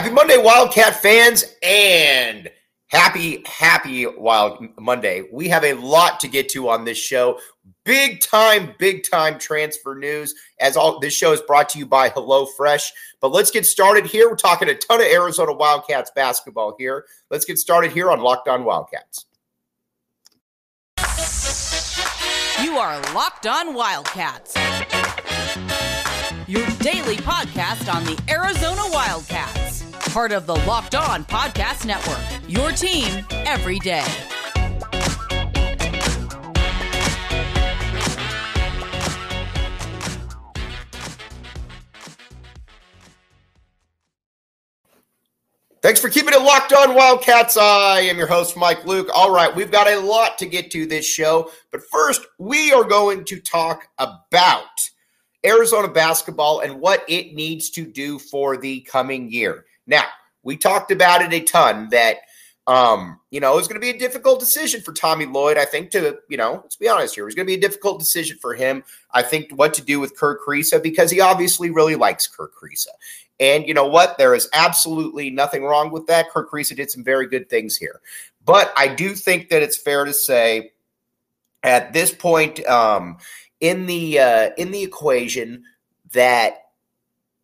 Happy Monday, Wildcat fans, and happy, happy Wild Monday. We have a lot to get to on this show. Big time, big time transfer news. As all this show is brought to you by HelloFresh. But let's get started here. We're talking a ton of Arizona Wildcats basketball here. Let's get started here on Locked On Wildcats. You are Locked On Wildcats. Your daily podcast on the Arizona Wildcats part of the Locked On Podcast Network. Your team every day. Thanks for keeping it locked on, Wildcats. I am your host, Mike Luke. All right, we've got a lot to get to this show, but first, we are going to talk about Arizona basketball and what it needs to do for the coming year. Now, we talked about it a ton that um, you know, it was going to be a difficult decision for Tommy Lloyd. I think to, you know, let's be honest here, it was going to be a difficult decision for him. I think what to do with Kirk Kriisa because he obviously really likes Kirk Kriisa. And you know what? There is absolutely nothing wrong with that. Kirk Kriisa did some very good things here. But I do think that it's fair to say at this point um, in the uh, in the equation that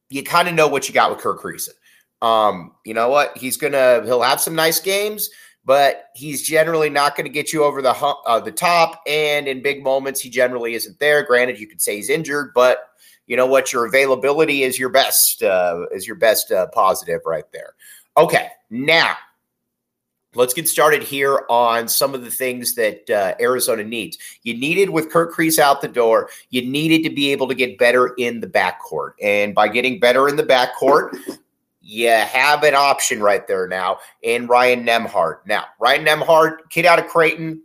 you kind of know what you got with Kirk Kriisa. Um, you know what? He's gonna he'll have some nice games, but he's generally not going to get you over the uh, the top. And in big moments, he generally isn't there. Granted, you could say he's injured, but you know what? Your availability is your best uh, is your best uh, positive right there. Okay, now let's get started here on some of the things that uh, Arizona needs. You needed with Kerr Kriisa out the door, you needed to be able to get better in the backcourt. And by getting better in the backcourt, you have an option right there now in Ryan Nembhard. Now, Ryan Nembhard, kid out of Creighton.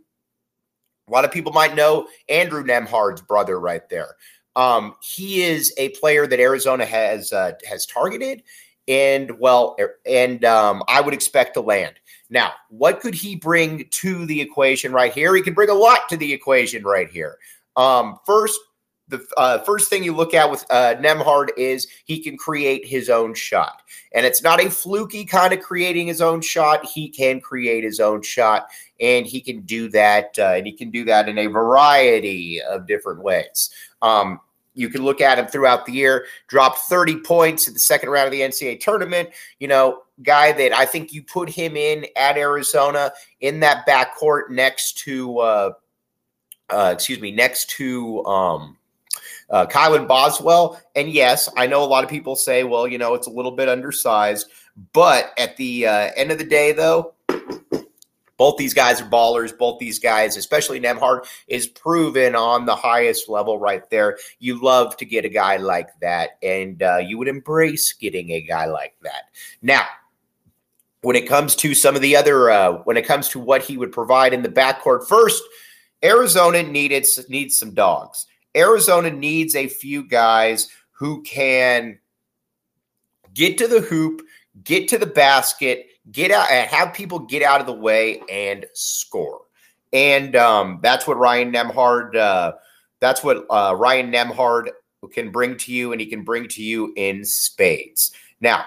A lot of people might know Andrew Nembhard's brother right there. Um, he is a player that Arizona has uh, has targeted, and well, er, and um, I would expect to land. Now, what could he bring to the equation right here? He can bring a lot to the equation right here. Um, first, the uh, first thing you look at with uh, Nembhard is he can create his own shot. And it's not a fluky kind of creating his own shot. He can create his own shot, and he can do that. Uh, and he can do that in a variety of different ways. Um, you can look at him throughout the year, dropped 30 points in the second round of the NCAA tournament. You know, guy that I think you put him in at Arizona in that backcourt next to, uh, uh, excuse me, next to, um, uh, Kylan Boswell. And yes, I know a lot of people say, well, you know, it's a little bit undersized. But at the uh, end of the day, though, both these guys are ballers. Both these guys, especially Nembhard, is proven on the highest level right there. You love to get a guy like that, and uh, you would embrace getting a guy like that. Now, when it comes to some of the other, uh, when it comes to what he would provide in the backcourt, first, Arizona needed needs some dogs. Arizona needs a few guys who can get to the hoop, get to the basket, get out and have people get out of the way and score. And um, that's what Ryan Nembhard. Uh, that's what uh, Ryan Nembhard can bring to you, and he can bring to you in spades. Now,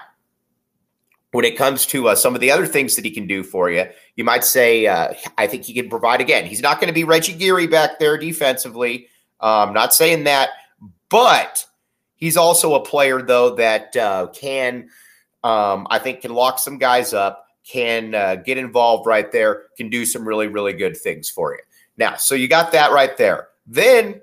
when it comes to uh, some of the other things that he can do for you, you might say, uh, I think he can provide again. He's not going to be Reggie Geary back there defensively. I'm um, not saying that, but he's also a player though that uh, can, um, I think, can lock some guys up, can uh, get involved right there, can do some really really good things for you. Now, so you got that right there. Then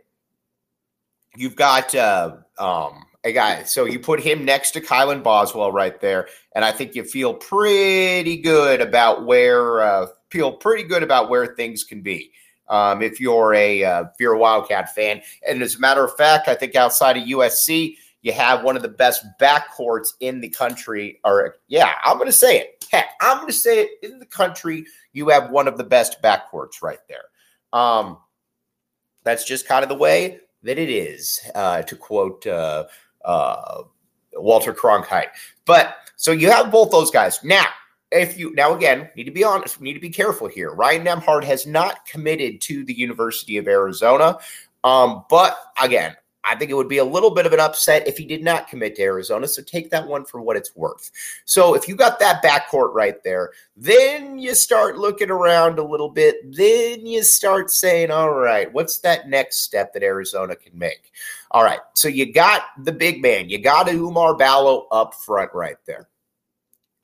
you've got uh, um, a guy. So you put him next to Kylan Boswell right there, and I think you feel pretty good about where uh, feel pretty good about where things can be um, if you're a uh, if you're a Wildcat fan. And as a matter of fact, I think outside of USC, you have one of the best backcourts in the country. Or yeah, I'm going to say it. Heck, I'm going to say it in the country. You have one of the best backcourts right there. Um, that's just kind of the way that it is, uh, to quote uh, uh, Walter Cronkite. But so you have both those guys now if you now again need to be honest, we need to be careful here. Ryan Nembhard has not committed to the University of Arizona, um, but again, I think it would be a little bit of an upset if he did not commit to Arizona. So take that one for what it's worth. So if you got that backcourt right there, then you start looking around a little bit. Then you start saying, all right, what's that next step that Arizona can make? All right. So you got the big man, you got Oumar Ballo up front right there.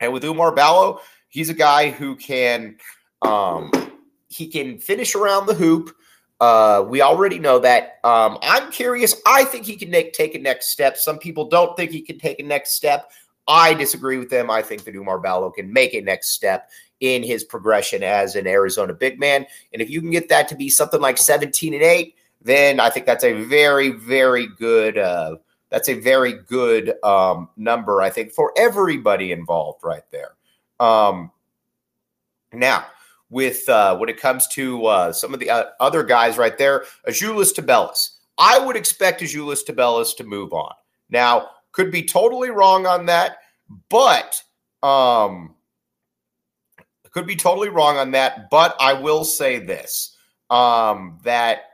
And with Oumar Ballo, he's a guy who can um he can finish around the hoop. Uh, we already know that. Um, I'm curious. I think he can make, take a next step. Some people don't think he can take a next step. I disagree with them. I think that Oumar Ballo can make a next step in his progression as an Arizona big man. And if you can get that to be something like 17 and 8, then I think that's a very, very good uh, that's a very good um, number, I think, for everybody involved right there. Um, now, with uh, when it comes to uh, some of the uh, other guys right there, Azuolas Tubelis. I would expect Azuolas Tubelis to move on. Now, could be totally wrong on that, but um, could be totally wrong on that. But I will say this: um, that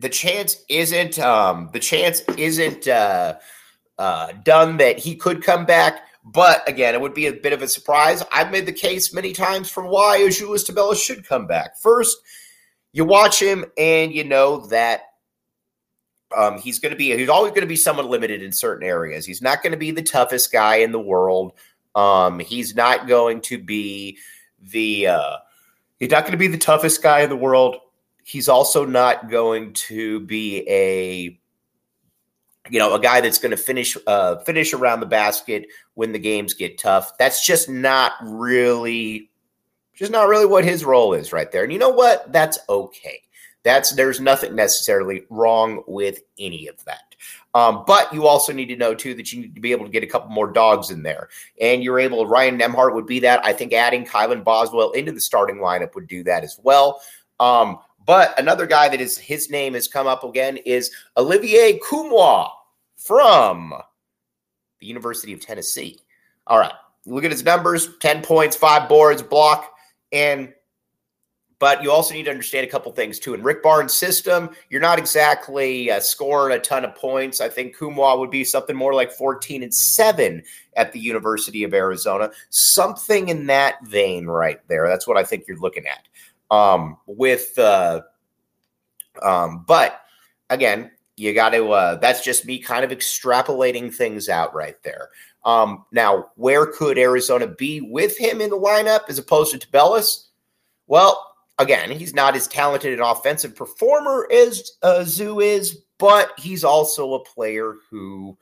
the, chance isn't um, the chance isn't uh, uh, done that he could come back but again, it would be a bit of a surprise. I've made the case many times for why Azuolas Tubelis should come back. First, you watch him and you know that um, he's going to be he's always going to be somewhat limited in certain areas. He's not going to be the toughest guy in the world. Um, he's not going to be the uh, he's not going to be the toughest guy in the world. He's also not going to be a you know, a guy that's going to finish uh, finish around the basket when the games get tough. That's just not really, just not really what his role is right there. And you know what? That's okay. That's there's nothing necessarily wrong with any of that. Um, but you also need to know too that you need to be able to get a couple more dogs in there, and you're able. Ryan Nembhard would be that. I think adding Kylan Boswell into the starting lineup would do that as well. Um, but another guy that is his name has come up again is Olivier Nkamhoua from the University of Tennessee. All right, look at his numbers: ten points, five boards, block, and. But you also need to understand a couple things too. In Rick Barnes' system, you're not exactly uh, scoring a ton of points. I think Nkamhoua would be something more like 14 and 7 at the University of Arizona. Something in that vein right there. That's what I think you're looking at. Um, with uh, um, but again, you got to uh, that's just me kind of extrapolating things out right there um, now where could arizona be with him in the lineup as opposed to Tubelis? well again he's not as talented an offensive performer as uh, zoo is but he's also a player who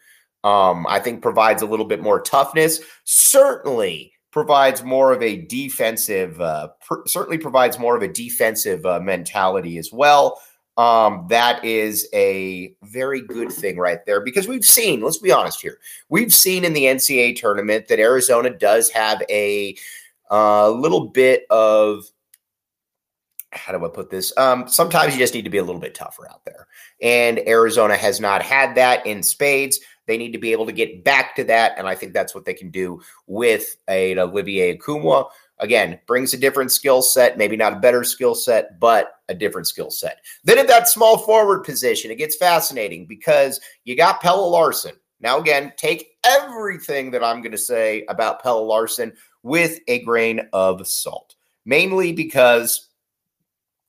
um, i think provides a little bit more toughness certainly provides more of a defensive uh, pr- certainly provides more of a defensive uh, mentality as well um, that is a very good thing right there because we've seen, let's be honest here, we've seen in the NCAA tournament that Arizona does have a uh, little bit of how do I put this? Um, sometimes you just need to be a little bit tougher out there. And Arizona has not had that in spades. They need to be able to get back to that. And I think that's what they can do with a, an Olivier Nkamhoua. Again, brings a different skill set, maybe not a better skill set, but a different skill set. Then at that small forward position, it gets fascinating because you got Pelle Larsson. Now, again, take everything that I'm going to say about Pelle Larsson with a grain of salt, mainly because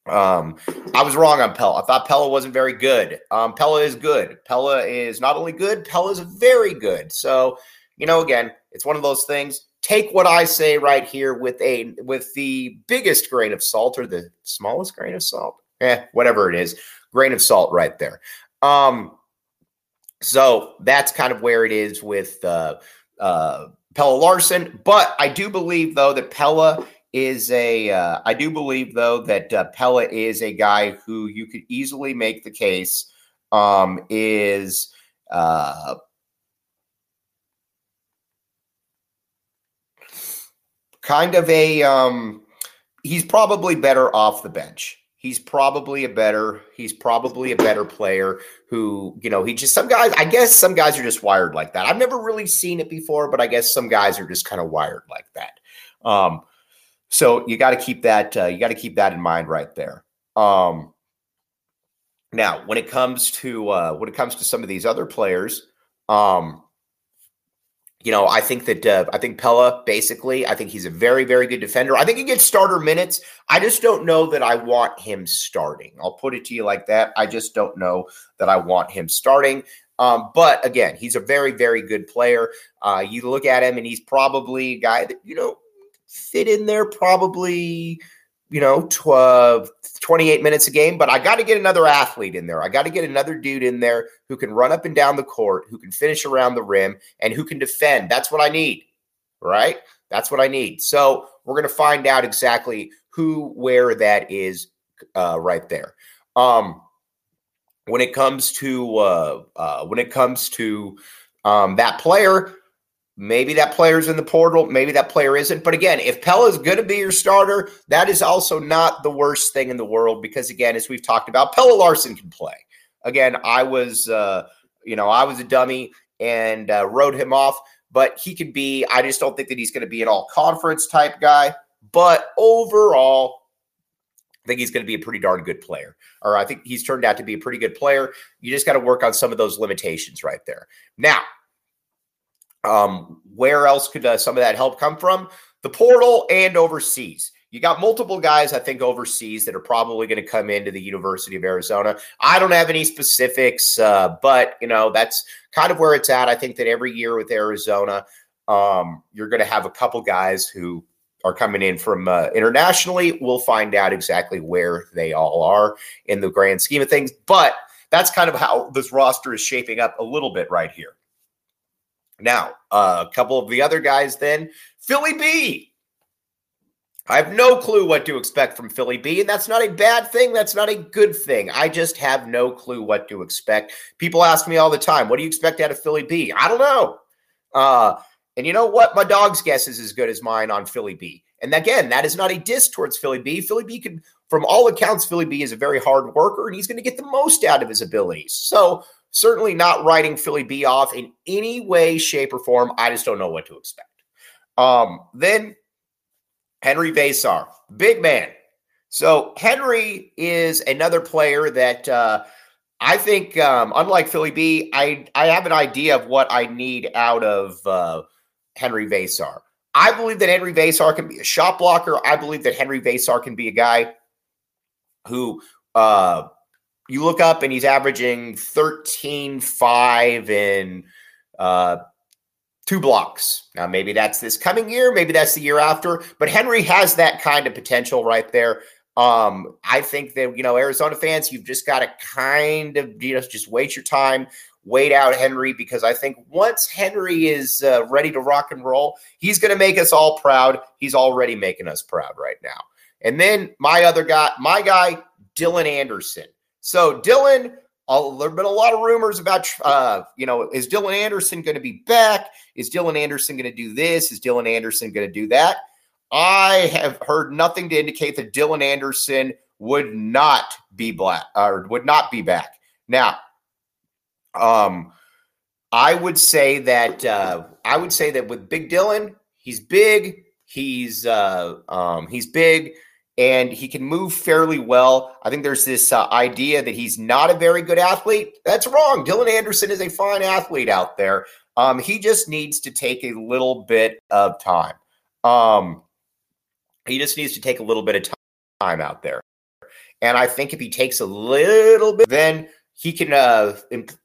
um, I was wrong on Pelle. I thought Pelle wasn't very good. Um, Pelle is good. Pelle is not only good, Pelle is very good. So, you know, again, it's one of those things take what I say right here with a with the biggest grain of salt or the smallest grain of salt, eh, whatever it is, grain of salt right there. Um, so that's kind of where it is with uh, uh, Pelle Larsson. But I do believe though that Pelle is a. Uh, I do believe though that uh, Pelle is a guy who you could easily make the case um, is. Uh, kind of a um he's probably better off the bench. He's probably a better he's probably a better player who, you know, he just some guys I guess some guys are just wired like that. I've never really seen it before, but I guess some guys are just kind of wired like that. Um so you got to keep that uh, you got to keep that in mind right there. Um Now, when it comes to uh, when it comes to some of these other players, um, you know, I think that uh, I think Pelle basically, I think he's a very, very good defender. I think he gets starter minutes. I just don't know that I want him starting. I'll put it to you like that. I just don't know that I want him starting. Um, but again, he's a very, very good player. Uh, you look at him, and he's probably a guy that you know fit in there probably you know, 12, 28 minutes a game, but I got to get another athlete in there. I got to get another dude in there who can run up and down the court, who can finish around the rim, and who can defend. That's what I need, right? That's what I need. So we're going to find out exactly who, where that is uh, right there. Um, when it comes to uh, uh, when it comes to um, that player, Maybe that player's in the portal. Maybe that player isn't. But again, if Pelle is going to be your starter, that is also not the worst thing in the world because, again, as we've talked about, Pelle Larsson can play. Again, I was, uh, you know, I was a dummy and uh, wrote him off, but he could be. I just don't think that he's going to be an all conference type guy. But overall, I think he's going to be a pretty darn good player. Or I think he's turned out to be a pretty good player. You just got to work on some of those limitations right there. Now, um, where else could uh, some of that help come from? The portal and overseas. You got multiple guys, I think, overseas that are probably going to come into the University of Arizona. I don't have any specifics, uh, but you know that's kind of where it's at. I think that every year with Arizona, um, you're going to have a couple guys who are coming in from uh, internationally. We'll find out exactly where they all are in the grand scheme of things, but that's kind of how this roster is shaping up a little bit right here. Now, uh, a couple of the other guys then, Philly B. I have no clue what to expect from Philly B, and that's not a bad thing. That's not a good thing. I just have no clue what to expect. People ask me all the time, what do you expect out of Philly B? I don't know. Uh, and you know what? My dog's guess is as good as mine on Philly B. And again, that is not a diss towards Philly B. Philly B can, from all accounts, Philly B is a very hard worker and he's going to get the most out of his abilities. So certainly not writing Philly B off in any way, shape, or form. I just don't know what to expect. Um, then Henri Veesaar, big man. So Henri is another player that uh, I think, um, unlike Philly B, I I have an idea of what I need out of uh, Henri Veesaar. I believe that Henri Veesaar can be a shot blocker. I believe that Henri Veesaar can be a guy who uh, you look up and he's averaging 13 5 and uh, two blocks. Now, maybe that's this coming year, maybe that's the year after, but Henri has that kind of potential right there. Um, I think that, you know, Arizona fans, you've just got to kind of, you know, just wait your time, wait out Henri, because I think once Henri is uh, ready to rock and roll, he's going to make us all proud. He's already making us proud right now. And then my other guy, my guy, Dylan Anderson. So Dylan, uh, there have been a lot of rumors about, uh, you know, is Dylan Anderson going to be back? Is Dylan Anderson going to do this? Is Dylan Anderson going to do that? I have heard nothing to indicate that Dylan Anderson would not be black or would not be back. Now, um, I would say that uh, I would say that with Big Dylan, he's big. He's uh, um, he's big and he can move fairly well. I think there's this uh, idea that he's not a very good athlete. That's wrong. Dylan Anderson is a fine athlete out there. Um, he just needs to take a little bit of time. Um, he just needs to take a little bit of time out there. And I think if he takes a little bit, then he can uh,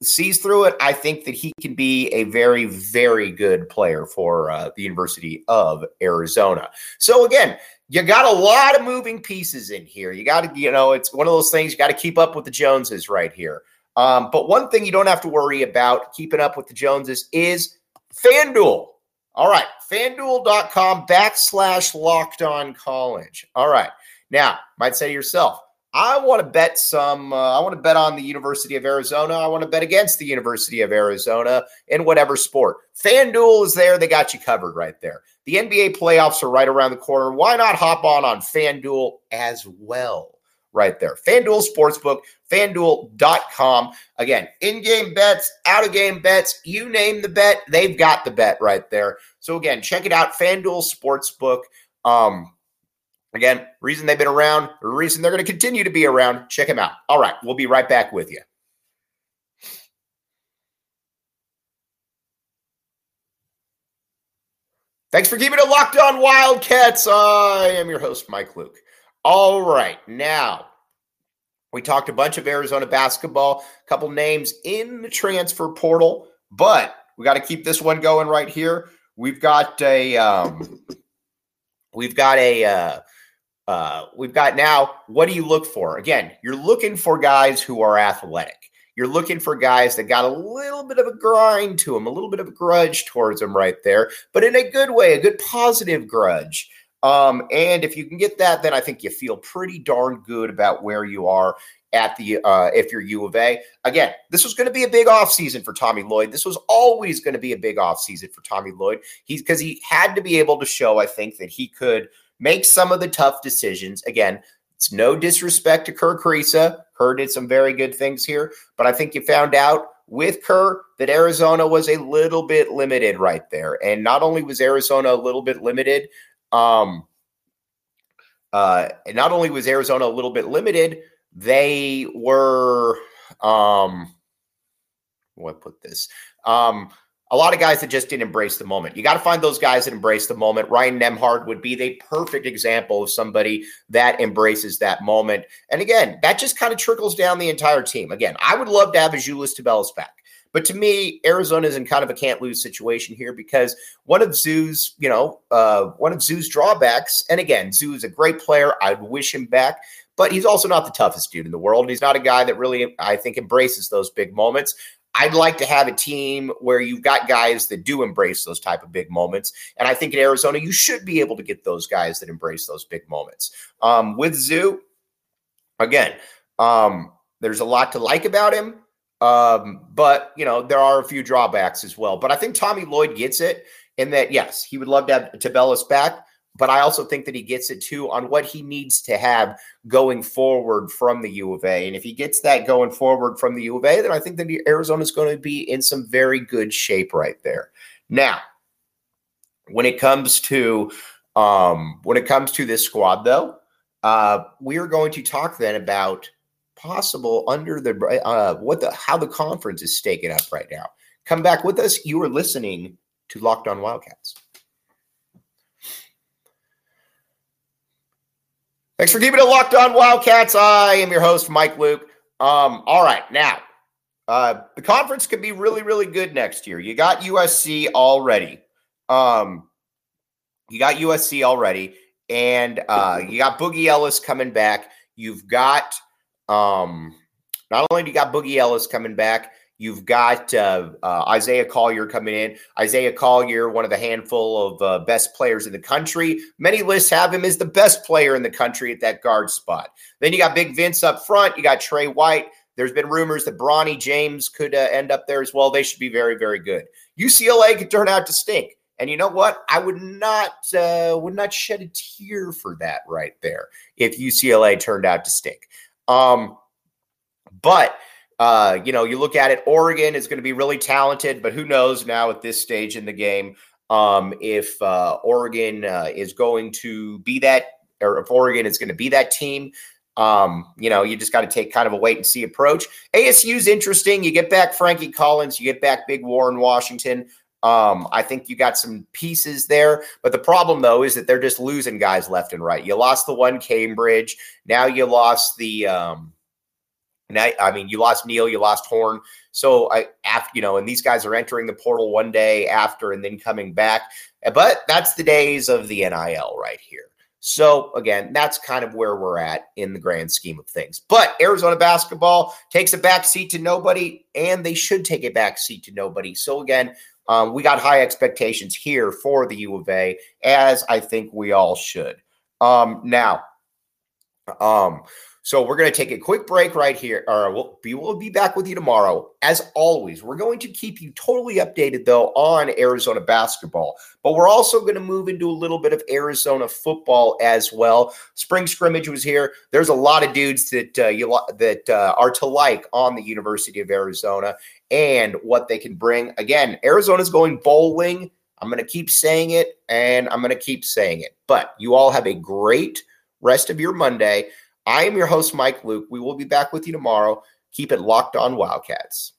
seize through it. I think that he can be a very, very good player for uh, the University of Arizona. So again, you got a lot of moving pieces in here. You got to, you know, it's one of those things you got to keep up with the Joneses right here. Um, but one thing you don't have to worry about keeping up with the Joneses is FanDuel. All right, fanduel.com backslash locked on college. All right. Now, might say to yourself, I want to bet some, uh, I want to bet on the University of Arizona. I want to bet against the University of Arizona in whatever sport. FanDuel is there. They got you covered right there. The NBA playoffs are right around the corner. Why not hop on on FanDuel as well? Right there. FanDuel Sportsbook, fanduel.com. Again, in game bets, out of game bets, you name the bet, they've got the bet right there. So, again, check it out FanDuel Sportsbook. Um, Again, reason they've been around, reason they're going to continue to be around. Check them out. All right, we'll be right back with you. Thanks for keeping it locked on Wildcats. I am your host, Mike Luke. All right, now we talked a bunch of Arizona basketball, a couple names in the transfer portal, but we got to keep this one going right here. We've got a, um, we've got a, uh, uh, we've got now. What do you look for? Again, you're looking for guys who are athletic. You're looking for guys that got a little bit of a grind to them, a little bit of a grudge towards them right there, but in a good way, a good positive grudge. Um, and if you can get that, then I think you feel pretty darn good about where you are at the uh, if you're U of A. Again, this was going to be a big offseason for Tommy Lloyd. This was always going to be a big offseason for Tommy Lloyd. He's because he had to be able to show, I think, that he could make some of the tough decisions. Again, it's no disrespect to Kerr Kriisa. Kerr did some very good things here, but I think you found out with Kerr that Arizona was a little bit limited right there. And not only was Arizona a little bit limited, um, uh, not only was Arizona a little bit limited, they were um, what put this um, a lot of guys that just didn't embrace the moment. You got to find those guys that embrace the moment. Ryan Nembhard would be the perfect example of somebody that embraces that moment. And again, that just kind of trickles down the entire team. Again, I would love to have Azuolas Tubelis back. But to me, Arizona is in kind of a can't lose situation here because one of Zoo's, you know, uh, one of Zoo's drawbacks, and again, Zoo is a great player. I'd wish him back, but he's also not the toughest dude in the world. He's not a guy that really, I think, embraces those big moments. I'd like to have a team where you've got guys that do embrace those type of big moments. And I think in Arizona, you should be able to get those guys that embrace those big moments. Um, with Zoo, again, um, there's a lot to like about him. Um, but you know, there are a few drawbacks as well. But I think Tommy Lloyd gets it in that yes, he would love to have Tubelis back, but I also think that he gets it too on what he needs to have going forward from the U of A. And if he gets that going forward from the U of A, then I think that Arizona is going to be in some very good shape right there. Now, when it comes to um, when it comes to this squad, though, uh, we are going to talk then about possible under the uh, what the how the conference is staking up right now. Come back with us. You are listening to Locked On Wildcats. Thanks for keeping it locked on Wildcats. I am your host, Mike Luke. Um, all right, now uh, the conference could be really, really good next year. You got USC already. Um, you got USC already, and uh, you got Boogie Ellis coming back. You've got um, not only do you got Boogie Ellis coming back, you've got uh, uh, Isaiah Collier coming in. Isaiah Collier, one of the handful of uh, best players in the country. Many lists have him as the best player in the country at that guard spot. Then you got Big Vince up front. You got Trey White. There's been rumors that Bronny James could uh, end up there as well. They should be very, very good. UCLA could turn out to stink. And you know what? I would not uh, would not shed a tear for that right there if UCLA turned out to stink. Um, but uh, you know, you look at it, Oregon is going to be really talented, but who knows now at this stage in the game um, if uh, Oregon uh, is going to be that, or if Oregon is going to be that team. Um, you know, you just got to take kind of a wait and see approach. ASU is interesting. You get back Frankie Collins, you get back Big Warren Washington. Um, I think you got some pieces there, but the problem though is that they're just losing guys left and right. You lost the one Cambridge, now you lost the um, now I mean you lost Neal, you lost Horne. So I after you know, and these guys are entering the portal one day after and then coming back. But that's the days of the NIL right here. So again, that's kind of where we're at in the grand scheme of things. But Arizona basketball takes a back seat to nobody, and they should take a back seat to nobody. So again, um, we got high expectations here for the U of A, as I think we all should. Um, now, um, so we're going to take a quick break right here. Or we'll be, we'll be back with you tomorrow. As always, we're going to keep you totally updated, though, on Arizona basketball. But we're also going to move into a little bit of Arizona football as well. Spring scrimmage was here. There's a lot of dudes that uh, you that uh, are to like on the University of Arizona and what they can bring. Again, Arizona's going bowling. I'm going to keep saying it, and I'm going to keep saying it. But you all have a great rest of your Monday. I am your host, Mike Luke. We will be back with you tomorrow. Keep it locked on Wildcats.